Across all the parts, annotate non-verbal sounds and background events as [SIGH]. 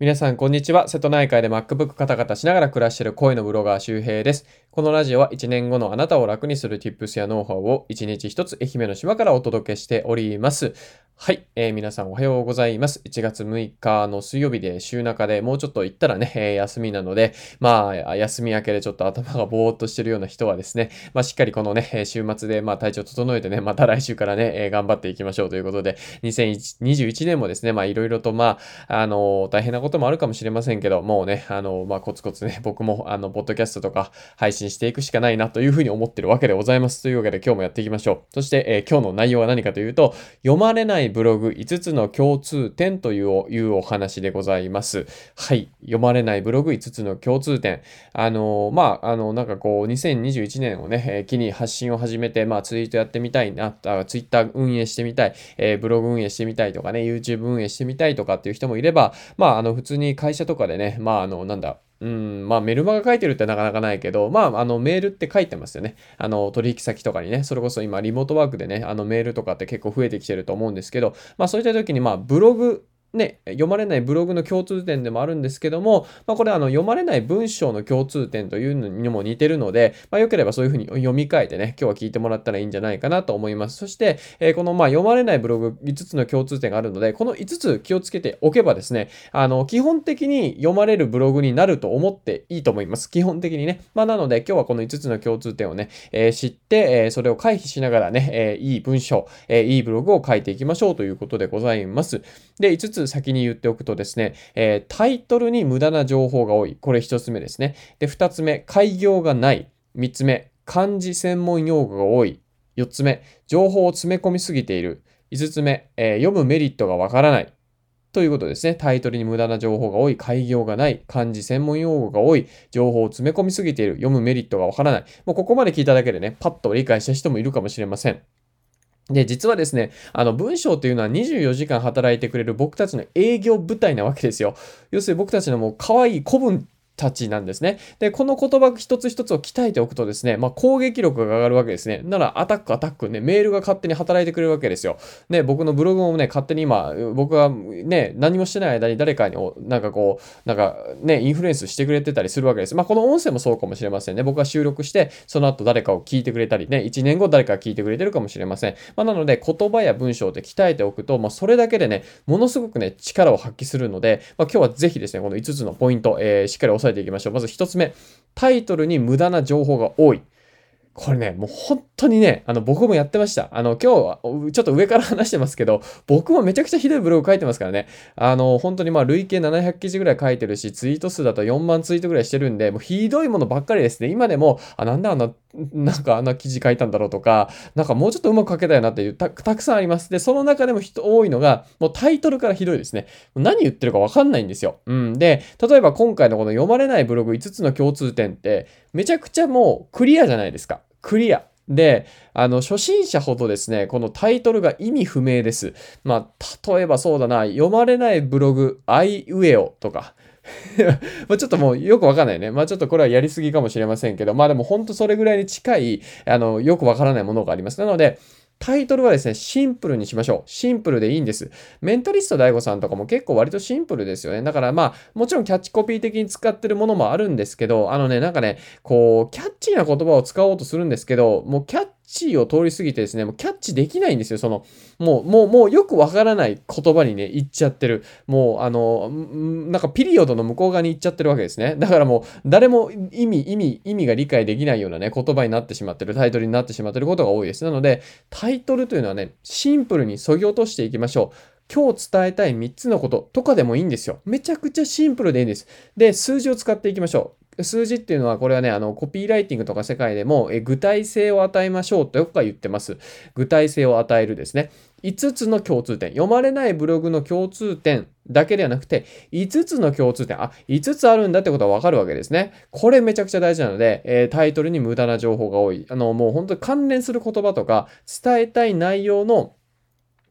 皆さん、こんにちは。瀬戸内海で MacBook カタカタしながら暮らしている声のブロガー周平です。このラジオは1年後のあなたを楽にする Tips やノウハウを1日1つ愛媛の島からお届けしております。はい、えー、皆さんおはようございます。1月6日の水曜日で週中でもうちょっと行ったらね、えー、休みなので、まあ、休み明けでちょっと頭がぼーっとしてるような人はですね、まあ、しっかりこのね、週末でまあ体調整えてね、また来週からね、えー、頑張っていきましょうということで、2021年もですね、まあいろいろとまあ、あの大変なこともあるかもしれませんけど、もうね、あのまあコツコツね、[LAUGHS] 僕もあの、ポッドキャストとか配信していくしかないなというふうに思ってるわけでございます。というわけで今日もやっていきましょう。そして、え今日の内容は何かというと、読まれないブログ5つの共通点といういうお話でございます。はい。読まれないブログ5つの共通点。あの、まあ、あの、なんかこう、2021年をね、えー、機に発信を始めて、まあ、ツイートやってみたいな、あツイッター運営してみたい、えー、ブログ運営してみたいとかね、YouTube 運営してみたいとかっていう人もいれば、まあ、あの、普通に会社とかでね、まあ、あの、なんだ、うん、まあメルマガ書いてるってなかなかないけど、まああのメールって書いてますよね。あの取引先とかにね、それこそ今リモートワークでね、あのメールとかって結構増えてきてると思うんですけど、まあそういった時にまあブログね、読まれないブログの共通点でもあるんですけども、まあ、これあの読まれない文章の共通点というのにも似てるので、まあ、よければそういうふうに読み替えてね、今日は聞いてもらったらいいんじゃないかなと思います。そして、えー、このまあ読まれないブログ5つの共通点があるので、この5つ気をつけておけばですね、あの、基本的に読まれるブログになると思っていいと思います。基本的にね。まあ、なので今日はこの5つの共通点をね、えー、知って、えー、それを回避しながらね、えいい文章、えいいブログを書いていきましょうということでございます。で、5つ先に言っておくとですね、えー、タイトルに無駄な情報が多い。これ1つ目ですね。で、2つ目、開業がない。3つ目、漢字専門用語が多い。4つ目、情報を詰め込みすぎている。5つ目、えー、読むメリットがわからない。ということですね。タイトルに無駄な情報が多い、開業がない、漢字専門用語が多い、情報を詰め込みすぎている、読むメリットがわからない。もうここまで聞いただけでね、パッと理解した人もいるかもしれません。で、実はですね、あの、文章というのは24時間働いてくれる僕たちの営業部隊なわけですよ。要するに僕たちのもう可愛い子分たちなんですね。で、この言葉一つ一つを鍛えておくとですね、まあ、攻撃力が上がるわけですね。なら、アタック、アタックね、メールが勝手に働いてくれるわけですよ。ね、僕のブログもね、勝手に今、僕がね、何もしてない間に誰かに、なんかこう、なんかね、インフルエンスしてくれてたりするわけです。まあ、この音声もそうかもしれませんね。僕が収録して、その後誰かを聞いてくれたりね、1年後誰かが聞いてくれてるかもしれません。まあ、なので、言葉や文章で鍛えておくと、まあ、それだけでね、ものすごくね、力を発揮するので、まあ、今日はぜひですね、この5つのポイント、えー、しっかりさえていきましょう。まず1つ目、タイトルに無駄な情報が多い。これね、もう本当にね、あの、僕もやってました。あの、今日は、ちょっと上から話してますけど、僕もめちゃくちゃひどいブログ書いてますからね。あの、本当にまあ、累計700記事ぐらい書いてるし、ツイート数だと4万ツイートぐらいしてるんで、もうひどいものばっかりですね。今でも、あ、なんであんな、なんかあんな記事書いたんだろうとか、なんかもうちょっとうまく書けたよなっていうた、たくさんあります。で、その中でも人多いのが、もうタイトルからひどいですね。何言ってるかわかんないんですよ。うん。で、例えば今回のこの読まれないブログ5つの共通点って、めちゃくちゃもうクリアじゃないですか。クリア。で、あの、初心者ほどですね、このタイトルが意味不明です。まあ、例えばそうだな、読まれないブログ、アイウェオとか、[LAUGHS] まあちょっともうよくわかんないね。まあちょっとこれはやりすぎかもしれませんけど、まあでも本当それぐらいに近い、あの、よくわからないものがあります。なので、タイトルはですね、シンプルにしましょう。シンプルでいいんです。メンタリスト DAIGO さんとかも結構割とシンプルですよね。だからまあ、もちろんキャッチコピー的に使ってるものもあるんですけど、あのね、なんかね、こう、キャッチーな言葉を使おうとするんですけど、もうキャッチチを通り過ぎてですね、もうキャッチできないんですよ。その、もう、もう、もうよくわからない言葉にね、言っちゃってる。もう、あの、なんかピリオドの向こう側に行っちゃってるわけですね。だからもう、誰も意味、意味、意味が理解できないようなね、言葉になってしまってる、タイトルになってしまってることが多いです。なので、タイトルというのはね、シンプルに削ぎ落としていきましょう。今日伝えたい3つのこととかでもいいんですよ。めちゃくちゃシンプルでいいんです。で、数字を使っていきましょう。数字っていうのは、これはね、あの、コピーライティングとか世界でも、え具体性を与えましょうとよく言ってます。具体性を与えるですね。5つの共通点。読まれないブログの共通点だけではなくて、5つの共通点。あ、5つあるんだってことはわかるわけですね。これめちゃくちゃ大事なので、えー、タイトルに無駄な情報が多い。あの、もう本当に関連する言葉とか、伝えたい内容の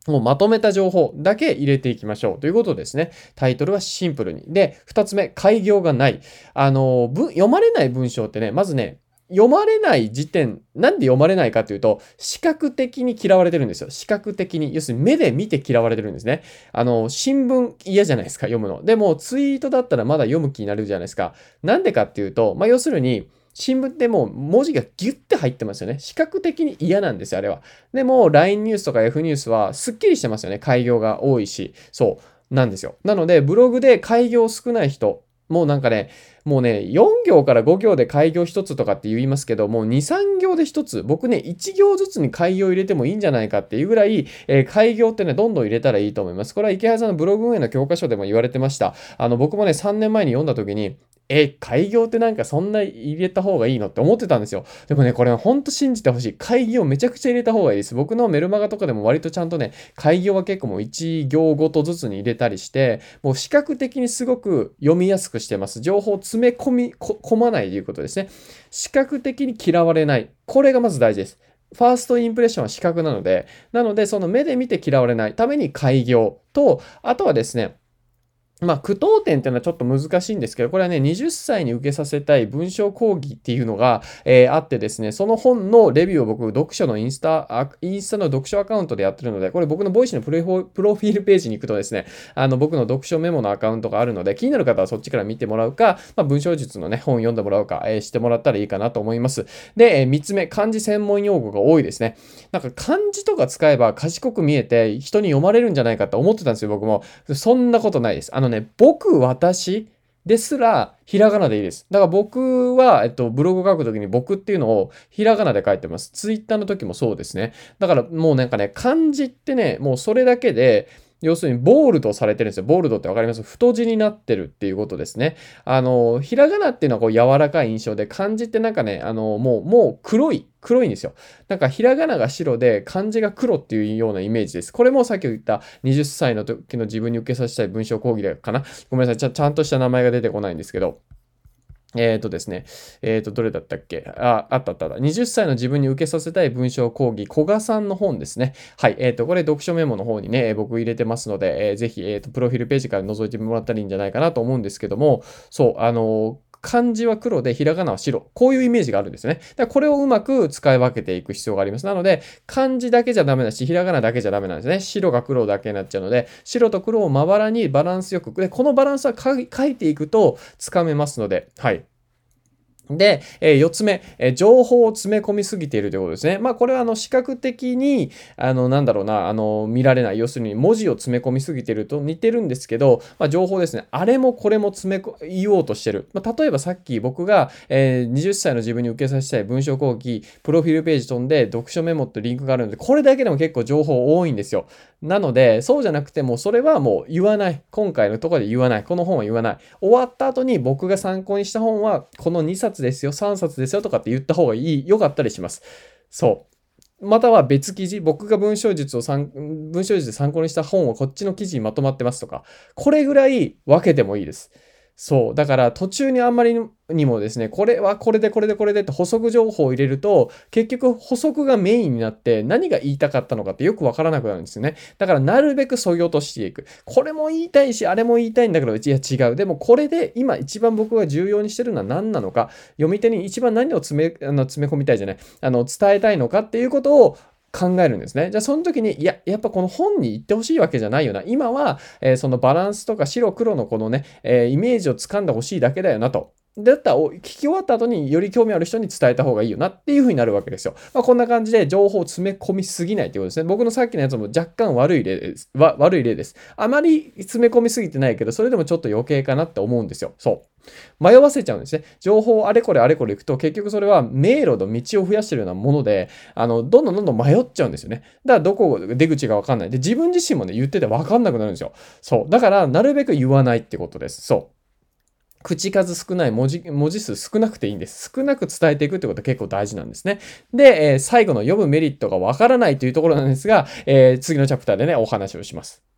もうまとめた情報だけ入れていきましょうということですね。タイトルはシンプルに。で、二つ目、開業がない。あの、読まれない文章ってね、まずね、読まれない時点、なんで読まれないかというと、視覚的に嫌われてるんですよ。視覚的に。要するに目で見て嫌われてるんですね。あの、新聞嫌じゃないですか、読むの。でも、ツイートだったらまだ読む気になるじゃないですか。なんでかっていうと、まあ、要するに、新聞ってもう文字がギュッて入ってますよね。視覚的に嫌なんですよ、あれは。でも、LINE ニュースとか F ニュースはスッキリしてますよね。開業が多いし。そう。なんですよ。なので、ブログで開業少ない人、もうなんかね、もうね、4行から5行で開業1つとかって言いますけど、もう2、3行で1つ、僕ね、1行ずつに開業入れてもいいんじゃないかっていうぐらい、えー、開業ってね、どんどん入れたらいいと思います。これは池原さんのブログ運営の教科書でも言われてました。あの、僕もね、3年前に読んだ時に、え、開業ってなんかそんな入れた方がいいのって思ってたんですよ。でもね、これほんと信じてほしい。開業めちゃくちゃ入れた方がいいです。僕のメルマガとかでも割とちゃんとね、開業は結構もう1行ごとずつに入れたりして、もう視覚的にすごく読みやすくしてます。情報を詰め込み、込まないということですね。視覚的に嫌われない。これがまず大事です。ファーストインプレッションは視覚なので、なのでその目で見て嫌われないために改行と、あとはですね、まあ、句読点っていうのはちょっと難しいんですけど、これはね、20歳に受けさせたい文章講義っていうのが、えー、あってですね、その本のレビューを僕、読書のインスタ、インスタの読書アカウントでやってるので、これ僕の Voicy のプロプロフィールページに行くとですね、あの、僕の読書メモのアカウントがあるので、気になる方はそっちから見てもらうか、まあ、文章術のね、本読んでもらうか、えー、してもらったらいいかなと思います。で、えー、3つ目、漢字専門用語が多いですね。なんか漢字とか使えば賢く見えて人に読まれるんじゃないかと思ってたんですよ、僕も。そんなことないです。あのね、ね僕私ですら、ひらがなでいいです。だから僕は、えっと、ブログ書くときに僕っていうのをひらがなで書いてます。ツイッターの時もそうですね。だからもうなんかね、漢字ってね、もうそれだけで、要するにボールドされてるんですよ。ボールドってわかります？太字になってるっていうことですね。あの、ひらがなっていうのはこう柔らかい印象で、漢字ってなんかね、あの、もう、もう黒い、黒いんですよ。なんかひらがなが白で漢字が黒っていうようなイメージです。これもさっき言った20歳の時の自分に受けさせたい文章講義でかな？ごめんなさい。ちゃんとした名前が出てこないんですけど。えっ、ー、とですね。えっ、ー、と、どれだったっけ？あ、あったあったあった。20歳の自分に受けさせたい文章講義、古賀さんの本ですね。はい。えっ、ー、と、これ読書メモの方にね、僕入れてますので、えー、ぜひ、えっ、と、プロフィールページから覗いてもらったらいいんじゃないかなと思うんですけども、そう、あの漢字は黒で、ひらがなは白。こういうイメージがあるんですね。だからこれをうまく使い分けていく必要があります。なので、漢字だけじゃダメだし、ひらがなだけじゃダメなんですね。白が黒だけになっちゃうので、白と黒をまばらにバランスよく。で、このバランスは書いていくとつかめますので、はい。で、えー、4つ目、えー、情報を詰め込みすぎているということですね。まあ、これはあの視覚的に、あの、なんだろうな、あの、見られない。要するに文字を詰め込みすぎていると似てるんですけど、まあ、情報ですね。あれもこれも詰め言おうとしてる。まあ、例えばさっき僕が、えー、20歳の自分に受けさせたい文章講義、プロフィールページ飛んで読書メモってリンクがあるので、これだけでも結構情報多いんですよ。なので、そうじゃなくても、それはもう言わない。今回のところで言わない。この本は言わない。終わった後に僕が参考にした本は、この2冊ですよ、3冊ですよとかって言った方がいい、良かったりします。そう。または別記事、僕が文章術を、文章術で参考にした本をこっちの記事にまとまってますとか、これぐらい分けてもいいです。そう。だから途中にあんまりにもですね、これはこれでこれでこれでって補足情報を入れると、結局補足がメインになって何が言いたかったのかってよくわからなくなるんですよね。だからなるべく削ぎ落としていく。これも言いたいし、あれも言いたいんだけど、いや違う。でもこれで今一番僕が重要にしてるのは何なのか、読み手に一番何を詰め、あの詰め込みたいじゃない、あの伝えたいのかっていうことを考えるんですね。じゃあその時に、いや、やっぱこの本に言ってほしいわけじゃないよな。今は、えー、そのバランスとか白黒のこのね、えー、イメージをつかんでほしいだけだよなと。だったら、聞き終わった後により興味ある人に伝えた方がいいよなっていう風になるわけですよ。まあ、こんな感じで情報を詰め込みすぎないってことですね。僕のさっきのやつも若干悪い例です。悪い例です。あまり詰め込みすぎてないけど、それでもちょっと余計かなって思うんですよ。そう。迷わせちゃうんですね。情報をあれこれあれこれ行くと、結局それは迷路の道を増やしてるようなもので、あの、どんどんどんどん迷っちゃうんですよね。だからどこ出口がわかんない。で、自分自身もね、言っててわかんなくなるんですよ。そう。だから、なるべく言わないってことです。そう。口数少ない文字、文字数少なくていいんです。少なく伝えていくってことは結構大事なんですね。で、えー、最後の読むメリットがわからないというところなんですが、えー、次のチャプターでね、お話をします。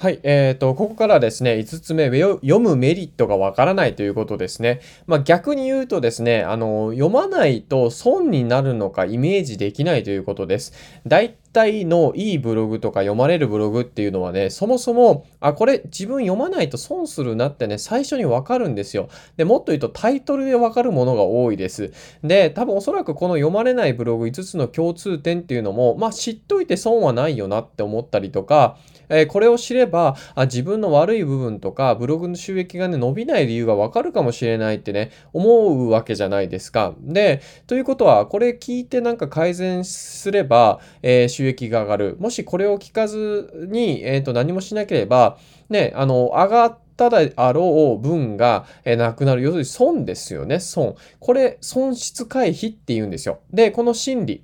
はい。えっ、ー、と、ここからですね、5つ目、読むメリットがわからないということですね。まあ、逆に言うとですね、あの、読まないと損になるのかイメージできないということです。大体のいいブログとか読まれるブログっていうのはね、そもそも、あ、これ自分読まないと損するなってね、最初にわかるんですよ。で、もっと言うとタイトルでわかるものが多いです。で、多分おそらくこの読まれないブログ5つの共通点っていうのも、まあ、知っといて損はないよなって思ったりとか、えー、これを知ればあ、自分の悪い部分とか、ブログの収益がね、伸びない理由がわかるかもしれないってね、思うわけじゃないですか。で、ということは、これ聞いてなんか改善すれば、えー、収益が上がる。もしこれを聞かずに、えっ、ー、と、何もしなければ、ね、あの、上がったであろう分が、えなくなる。要するに損ですよね。損。これ、損失回避って言うんですよ。で、この心理。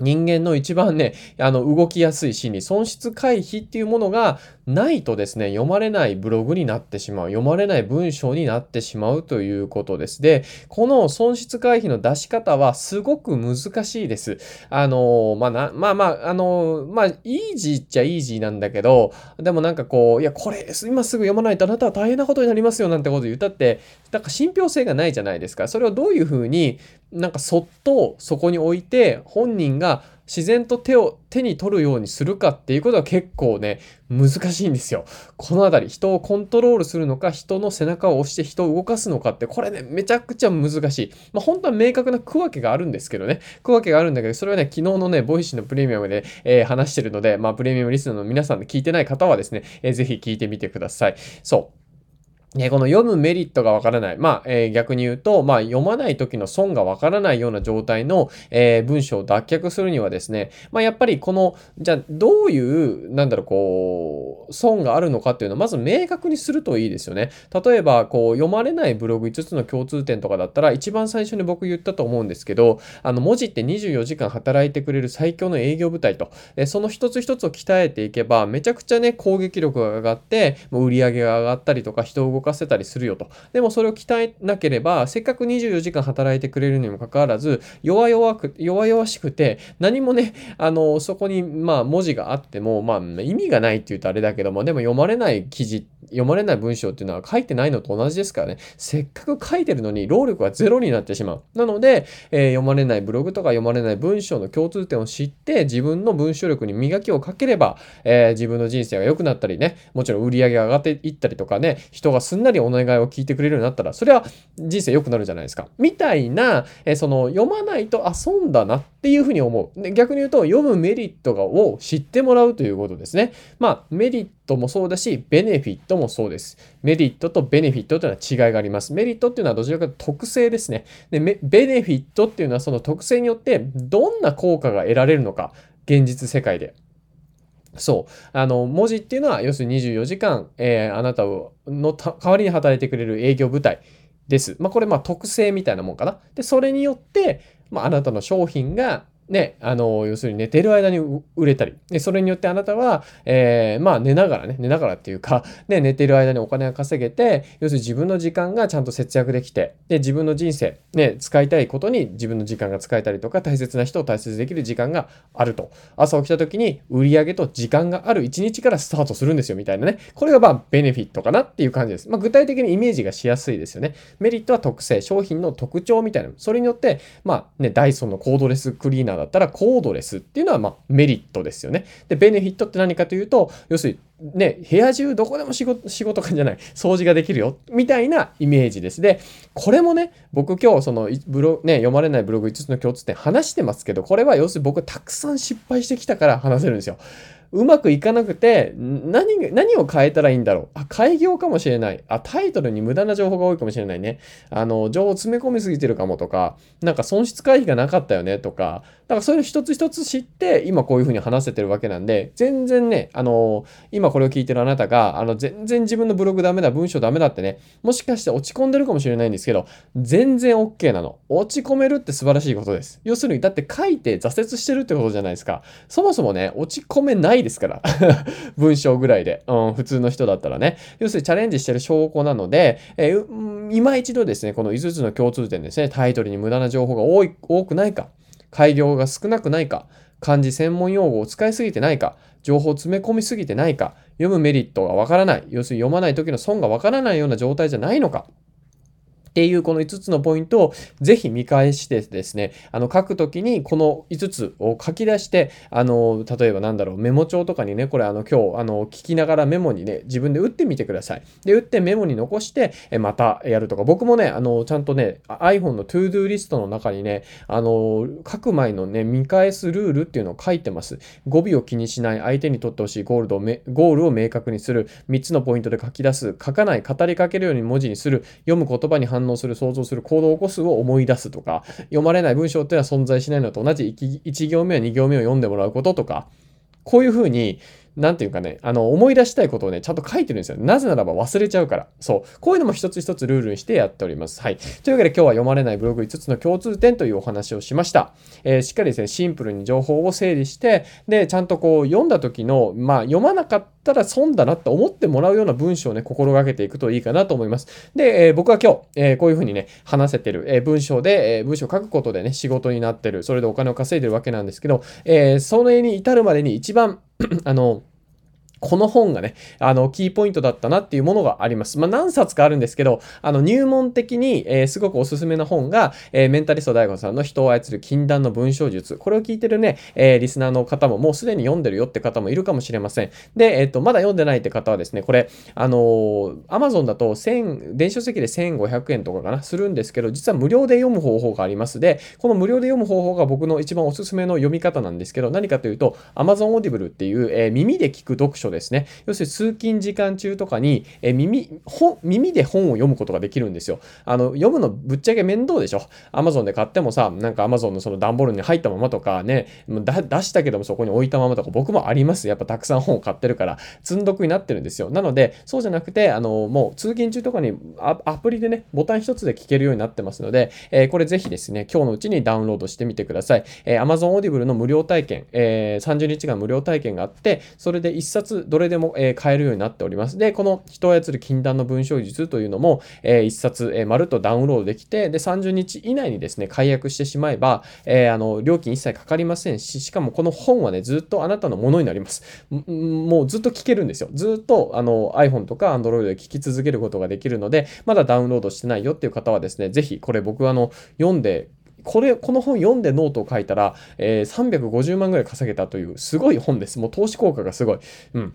人間の一番ね、あの、動きやすい心理、損失回避っていうものがないとですね、読まれないブログになってしまう、読まれない文章になってしまうということです。で、この損失回避の出し方はすごく難しいです。あの、まあ、な、まあまあ、あの、まあ、イージーっちゃイージーなんだけど、でもなんかこう、いや、これ、今すぐ読まないとあなたは大変なことになりますよなんてこと言ったって、なんか信憑性がないじゃないですか。それをどういうふうになんかそっとそこに置いて本人が自然と手を手に取るようにするかっていうことは結構ね難しいんですよ。このあたり人をコントロールするのか人の背中を押して人を動かすのかってこれねめちゃくちゃ難しい。まあ本当は明確な区分けがあるんですけどね区分けがあるんだけどそれはね昨日のね Voicy のプレミアムで、えー、話してるのでまあプレミアムリスナーの皆さんで聞いてない方はですね、えー、ぜひ聞いてみてください。そう。えこの読むメリットがわからない。まあ、えー、逆に言うと、まあ、読まない時の損がわからないような状態の、えー、文章を脱却するにはですね、まあ、やっぱりこの、じゃあ、どういう、なんだろう、こう、損があるのかっていうのをまず明確にするといいですよね。例えば、こう、読まれないブログ5つの共通点とかだったら、一番最初に僕言ったと思うんですけど、あの、文字って24時間働いてくれる最強の営業部隊と、えその一つ一つを鍛えていけば、めちゃくちゃね、攻撃力が上がって、もう売り上げが上がったりとか、人を動かせたりするよと。でもそれを鍛えなければ、せっかく24時間働いてくれるにもかかわらず、弱々く、弱々しくて、何もね、あの、そこに、まあ、文字があっても、まあ、意味がないって言うとあれだけども、でも読まれない記事って、読まれない文章っていうのは書いてないのと同じですからね。せっかく書いてるのに、労力がゼロになってしまう。なので、えー、読まれないブログとか読まれない文章の共通点を知って、自分の文章力に磨きをかければ、えー、自分の人生が良くなったりね、もちろん売り上げが上がっていったりとかね、人がすんなりお願いを聞いてくれるようになったら、それは人生良くなるじゃないですか。みたいな、えその読まないと、あ、損だなってっていうふうに思う。で逆に言うと、読むメリットを知ってもらうということですね。まあ、メリットもそうだし、ベネフィットもそうです。メリットとベネフィットというのは違いがあります。メリットっていうのはどちらかというと特性ですね。で、ベネフィットっていうのはその特性によってどんな効果が得られるのか、現実世界で。そう。あの、文字っていうのは、要するに24時間、えー、あなたの代わりに働いてくれる営業部隊です。まあ、これ、まあ、特性みたいなもんかな。で、それによって、まあ、あなたの商品がね、あの、要するに寝てる間に売れたり、で、それによってあなたは、えー、まあ寝ながらね、寝ながらっていうか、ね、寝てる間にお金が稼げて、要するに自分の時間がちゃんと節約できて、で、自分の人生、ね、使いたいことに自分の時間が使えたりとか、大切な人を大切にできる時間があると。朝起きた時に売り上げと時間がある一日からスタートするんですよ、みたいなね。これがまあ、ベネフィットかなっていう感じです。まあ、具体的にイメージがしやすいですよね。メリットは特性、商品の特徴みたいな。それによって、まあ、ね、ダイソンのコードレスクリーナーだったら、コードレスっていうのは、ま、メリットですよね。で、ベネフィットって何かというと、要するに、ね、部屋中どこでも仕事、仕事かじゃない、掃除ができるよ、みたいなイメージです。で、これもね、僕今日、その、ブロ、ね、読まれないブログ5つの共通点話してますけど、これは要するに僕たくさん失敗してきたから話せるんですよ。うまくいかなくて、何、何を変えたらいいんだろう。あ、開業かもしれない。あ、タイトルに無駄な情報が多いかもしれないね。あの、情報詰め込みすぎてるかもとか、なんか損失回避がなかったよねとか、だからそういう一つ一つ知って、今こういうふうに話せてるわけなんで、全然ね、あの、今これを聞いてるあなたが、あの、全然自分のブログダメだ、文章ダメだってね、もしかして落ち込んでるかもしれないんですけど、全然 OK なの。落ち込めるって素晴らしいことです。要するに、だって書いて挫折してるってことじゃないですか。そもそもね、落ち込めないいですから。[LAUGHS] 文章ぐらいで、うん、普通の人だったらね。要するにチャレンジしてる証拠なので、えー、今一度ですね、この5つの共通点ですね、タイトルに無駄な情報が多い多くないか。開業が少なくないか、漢字専門用語を使いすぎてないか、情報を詰め込みすぎてないか、読むメリットがわからない、要するに読まない時の損がわからないような状態じゃないのか、っていうこの5つのポイントをぜひ見返してですね、あの書くときにこの5つを書き出して、あの、例えばなんだろう、メモ帳とかにね、これあの今日、あの、聞きながらメモにね、自分で打ってみてください。で、打ってメモに残して、えまたやるとか、僕もね、あの、ちゃんとね、iPhone の ToDo リストの中にね、あの、書く前のね、見返すルールっていうのを書いてます。語尾を気にしない、相手にとってほしいゴールドをゴールを明確にする、3つのポイントで書き出す、書かない、語りかけるように文字にする、読む言葉に反反応する、想像する、行動を起こすを思い出すとか、読まれない文章っていうのは存在しないのと同じ 1, 1行目や2行目を読んでもらうこととか、こういうふうに、なんていうかね、あの、思い出したいことをね、ちゃんと書いてるんですよ。なぜならば忘れちゃうから。そう。こういうのも一つ一つルールにしてやっております。はい。というわけで今日は読まれないブログ5つの共通点というお話をしました。えー、しっかりですね、シンプルに情報を整理して、で、ちゃんとこう、読んだ時の、まあ、読まなかったら損だなって思ってもらうような文章をね、心がけていくといいかなと思います。で、えー、僕は今日、えー、こういうふうにね、話せてる、え、文章で、え文章を書くことでね、仕事になってる、それでお金を稼いでるわけなんですけど、えそれに至るまでに一番 [CLEARS THROAT] あの、この本がね、あの、キーポイントだったなっていうものがあります。まあ、何冊かあるんですけど、あの、入門的に、えー、すごくおすすめな本が、えー、メンタリスト大悟さんの人を操る禁断の文章術。これを聞いてるね、えー、リスナーの方ももうすでに読んでるよって方もいるかもしれません。で、えっ、と、まだ読んでないって方はですね、これ、あのー、Amazon だと1000、電子書籍で1500円とかかな、するんですけど、実は無料で読む方法がありますで、この無料で読む方法が僕の一番おすすめの読み方なんですけど、何かというと、Amazon Audible っていう、えー、耳で聞く読書ですね。要するに通勤時間中とかに、え耳、本、耳で本を読むことができるんですよ。あの、読むのぶっちゃけ面倒でしょ。Amazon で買ってもさ、なんか Amazon のその段ボールに入ったままとかね、出したけどもそこに置いたままとか僕もあります。やっぱたくさん本を買ってるから、積んどくになってるんですよ。なので、そうじゃなくて、あの、もう通勤中とかにアプリでね、ボタン一つで聞けるようになってますので、えー、これぜひですね、今日のうちにダウンロードしてみてください。えー、Amazon Audible の無料体験、えー、30日間無料体験があって、それで1冊どれでも、え買えるようになっております。で、この人を操る禁断の文章術というのも、えー、一冊、え、まるっとダウンロードできて、で、30日以内にですね、解約してしまえば、えー、あの、料金一切かかりませんし、しかもこの本はね、ずっとあなたのものになります。もうずっと聞けるんですよ。ずっと、あの、iPhone とか Android で聞き続けることができるので、まだダウンロードしてないよっていう方はですね、ぜひ、これ僕あの、読んで、これ、この本読んでノートを書いたら、えー、350万ぐらい稼げたという、すごい本です。もう投資効果がすごい。うん。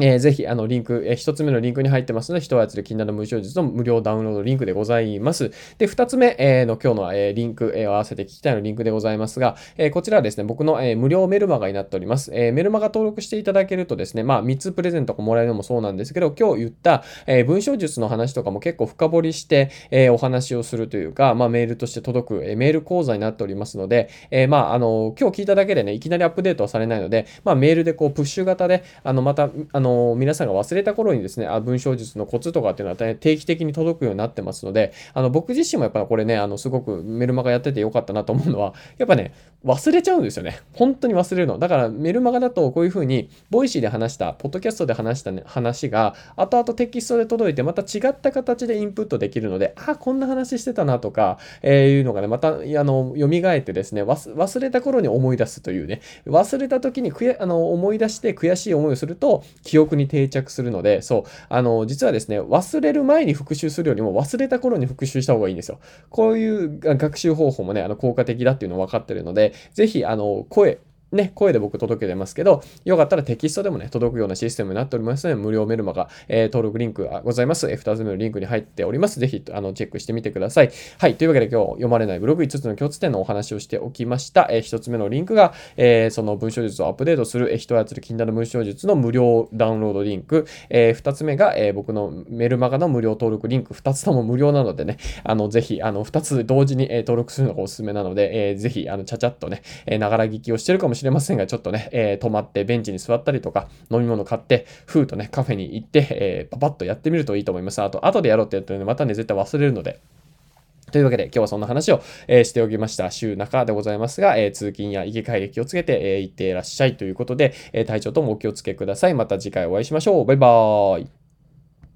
えー、ぜひ、あの、リンク、えー、一つ目のリンクに入ってますので、人を操る禁断の文章術の無料ダウンロードリンクでございます。で、二つ目、えー、の今日の、えー、リンク、えー、合わせて聞きたいのリンクでございますが、えー、こちらはですね、僕の、えー、無料メルマガになっております。えー、メルマガ登録していただけるとですね、まあ、三つプレゼントがもらえるのもそうなんですけど、今日言った、えー、文章術の話とかも結構深掘りして、えー、お話をするというか、まあ、メールとして届く、えー、メール講座になっておりますので、えー、まあ、あの、今日聞いただけでね、いきなりアップデートはされないので、まあ、メールでこう、プッシュ型で、あの、また、あの、の皆さんが忘れた頃にですね、あ文章術のコツとかっていうのは定期的に届くようになってますので、あの僕自身もやっぱこれね、あのすごくメルマガやっててよかったなと思うのは、[LAUGHS] やっぱね、忘れちゃうんですよね。本当に忘れるの。だからメルマガだとこういうふうに、 Voicy で話した、ポッドキャストで話した、ね、話が、後々テキストで届いて、また違った形でインプットできるので、あ、こんな話してたなとか、えー、いうのがね、また、あの、蘇ってですね、忘れた頃に思い出すというね、忘れた時にあの思い出して悔しい思いをすると、記憶に定着するので、そう、あの、実はですね、忘れる前に復習するよりも忘れた頃に復習した方がいいんですよ。こういう学習方法もね、あの、効果的だっていうの分かってるので、ぜひ、あの、声、ね、声で僕届けてますけど、よかったらテキストでもね、届くようなシステムになっておりますので、無料メルマガ、えー、登録リンクがございます。えー、2つ目のリンクに入っております。ぜひ、あの、チェックしてみてください。はい。というわけで今日読まれないブログ5つの共通点のお話をしておきました。えー、1つ目のリンクが、えー、その文章術をアップデートする、えー、人を操る禁断の文章術の無料ダウンロードリンク。えー、2つ目が、えー、僕のメルマガの無料登録リンク。2つとも無料なのでね、あの、ぜひ、あの、2つ同時に、えー、登録するのがおすすめなので、えー、ぜひ、あの、ちゃちゃっとね、ながら聞きをしてるかもしれないしれませんが、ちょっとね、えー、泊まってベンチに座ったりとか、飲み物買って、ふーとね、カフェに行って、えー、パパッとやってみるといいと思います。あと、後でやろうってやったらね、またね、絶対忘れるので、というわけで、今日はそんな話を、え、しておきました。週中でございますが、え、通勤や行き帰り気をつけて、え、行ってらっしゃいということで、え体調ともお気をつけください。また次回お会いしましょう。バイバーイ。